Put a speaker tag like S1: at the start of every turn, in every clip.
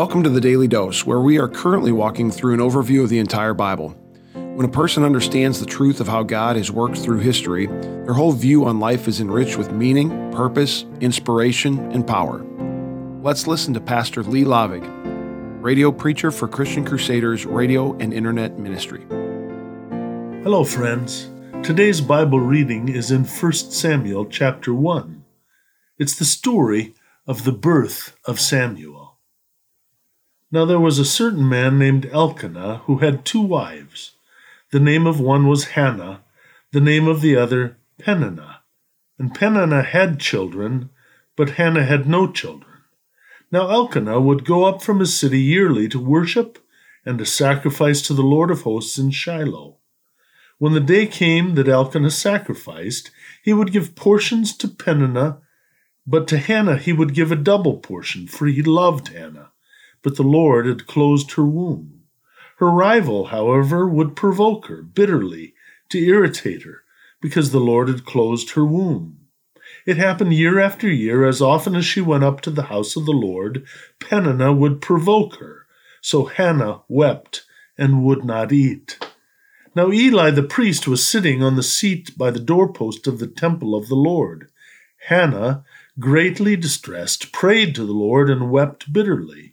S1: Welcome to the Daily Dose, where we are currently walking through an overview of the entire Bible. When a person understands the truth of how God has worked through history, their whole view on life is enriched with meaning, purpose, inspiration, and power. Let's listen to Pastor Lee Laaveg, radio preacher for Christian Crusaders Radio and Internet Ministry.
S2: Hello, friends. Today's Bible reading is in 1 Samuel chapter 1. It's the story of the birth of Samuel. Now there was a certain man named Elkanah who had two wives. The name of one was Hannah, the name of the other Peninnah. And Peninnah had children, but Hannah had no children. Now Elkanah would go up from his city yearly to worship and to sacrifice to the Lord of hosts in Shiloh. When the day came that Elkanah sacrificed, he would give portions to Peninnah, but to Hannah he would give a double portion, for he loved Hannah. But the Lord had closed her womb. Her rival, however, would provoke her bitterly to irritate her, because the Lord had closed her womb. It happened year after year, as often as she went up to the house of the Lord, Peninnah would provoke her. So Hannah wept and would not eat. Now Eli the priest was sitting on the seat by the doorpost of the temple of the Lord. Hannah, greatly distressed, prayed to the Lord and wept bitterly.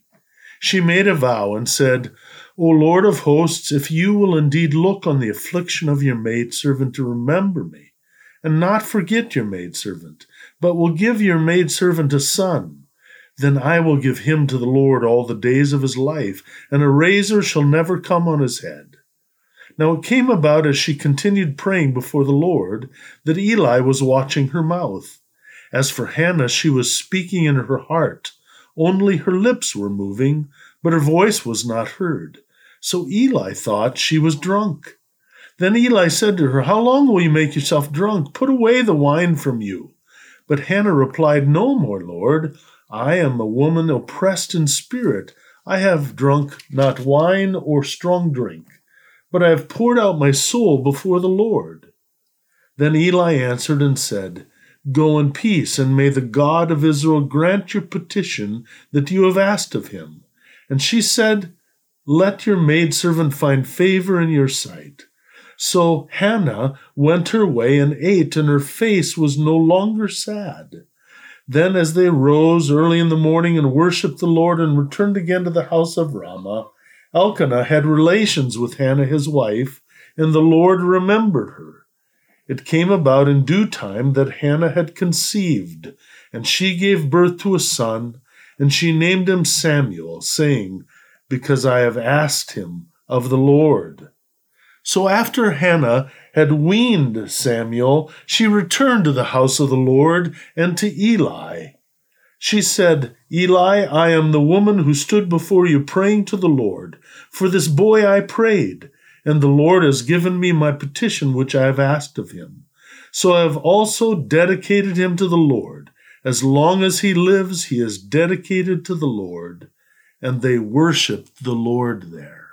S2: She made a vow and said, O Lord of hosts, if you will indeed look on the affliction of your maidservant to remember me, and not forget your maidservant, but will give your maidservant a son, then I will give him to the Lord all the days of his life, and a razor shall never come on his head. Now it came about as she continued praying before the Lord that Eli was watching her mouth. As for Hannah, she was speaking in her heart. Only her lips were moving, but her voice was not heard. So Eli thought she was drunk. Then Eli said to her, How long will you make yourself drunk? Put away the wine from you. But Hannah replied, No more, Lord. I am a woman oppressed in spirit. I have drunk not wine or strong drink but I have poured out my soul before the Lord. Then Eli answered and said, Go in peace, and may the God of Israel grant your petition that you have asked of him. And she said, Let your maidservant find favor in your sight. So Hannah went her way and ate, and her face was no longer sad. Then, as they rose early in the morning and worshipped the Lord and returned again to the house of Ramah, Elkanah had relations with Hannah his wife, and the Lord remembered her. It came about in due time that Hannah had conceived, and she gave birth to a son, and she named him Samuel, saying, Because I have asked him of the Lord. So after Hannah had weaned Samuel, she returned to the house of the Lord and to Eli. She said, Eli, I am the woman who stood before you praying to the Lord. For this boy I prayed, and the Lord has given me my petition which I have asked of him. So I have also dedicated him to the Lord. As long as he lives, he is dedicated to the Lord. And they worshiped the Lord there.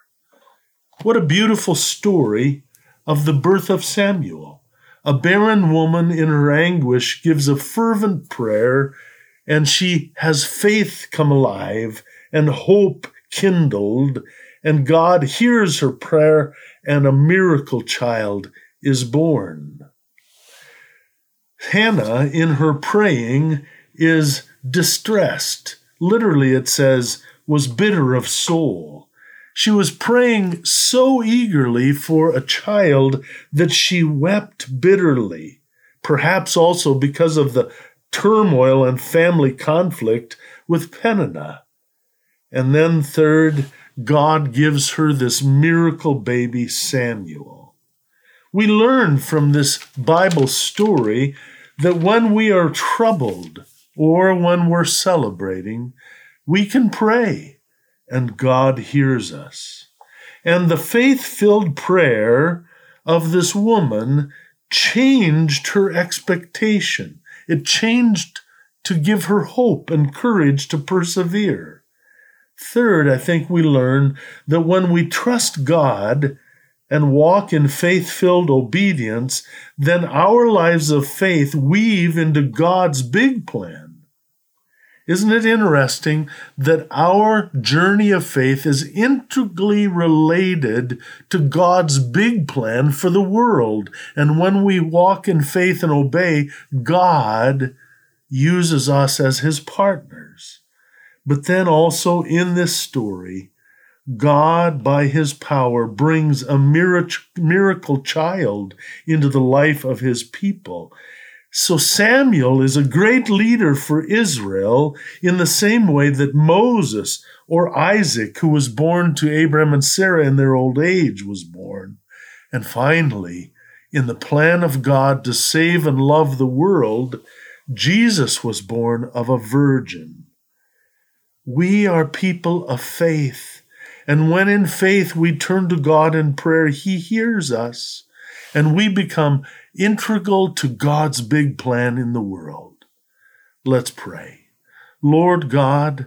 S2: What a beautiful story of the birth of Samuel. A barren woman in her anguish gives a fervent prayer and she has faith come alive and hope kindled, and God hears her prayer, and a miracle child is born. Hannah, in her praying, is distressed. Literally, it says, was bitter of soul. She was praying so eagerly for a child that she wept bitterly, perhaps also because of the turmoil and family conflict with Peninnah. And then, third, God gives her this miracle baby, Samuel. We learn from this Bible story that when we are troubled or when we're celebrating, we can pray and God hears us. And the faith filled prayer of this woman changed her expectation. It changed to give her hope and courage to persevere. Third, I think we learn that when we trust God and walk in faith filled obedience, then our lives of faith weave into God's big plan. Isn't it interesting that our journey of faith is integrally related to God's big plan for the world? And when we walk in faith and obey, God uses us as his partners. But then also in this story, God, by his power, brings a miracle child into the life of his people. So Samuel is a great leader for Israel in the same way that Moses or Isaac, who was born to Abraham and Sarah in their old age, was born. And finally, in the plan of God to save and love the world, Jesus was born of a virgin. We are people of faith, and when in faith we turn to God in prayer, He hears us, and we become integral to God's big plan in the world. Let's pray. Lord God,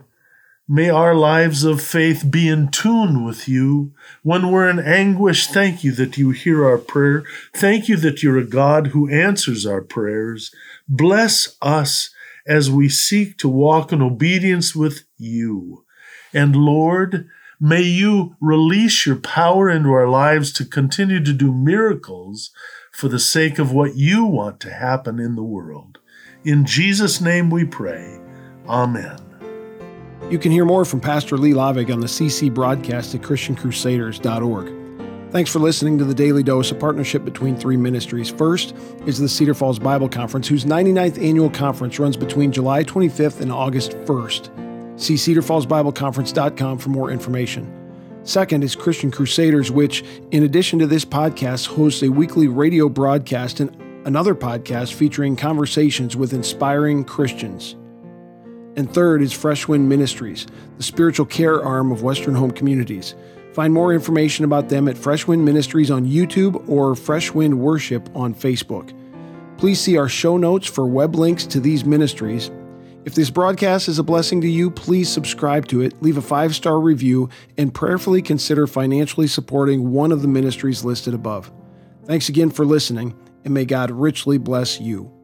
S2: may our lives of faith be in tune with you. When we're in anguish, thank you that you hear our prayer. Thank you that you're a God who answers our prayers. Bless us as we seek to walk in obedience with you. And Lord, may you release your power into our lives to continue to do miracles for the sake of what you want to happen in the world. In Jesus' name we pray. Amen.
S1: You can hear more from Pastor Lee Laaveg on the CC broadcast at ChristianCrusaders.org. Thanks for listening to the Daily Dose, a partnership between three ministries. First is the Cedar Falls Bible Conference, whose 99th annual conference runs between July 25th and August 1st. See cedarfallsbibleconference.com for more information. Second is Christian Crusaders, which, in addition to this podcast, hosts a weekly radio broadcast and another podcast featuring conversations with inspiring Christians. And third is Fresh Wind Ministries, the spiritual care arm of Western Home Communities. Find more information about them at Fresh Wind Ministries on YouTube or Fresh Wind Worship on Facebook. Please see our show notes for web links to these ministries if this broadcast is a blessing to you, please subscribe to it, leave a five star review, and prayerfully consider financially supporting one of the ministries listed above. Thanks again for listening, and may God richly bless you.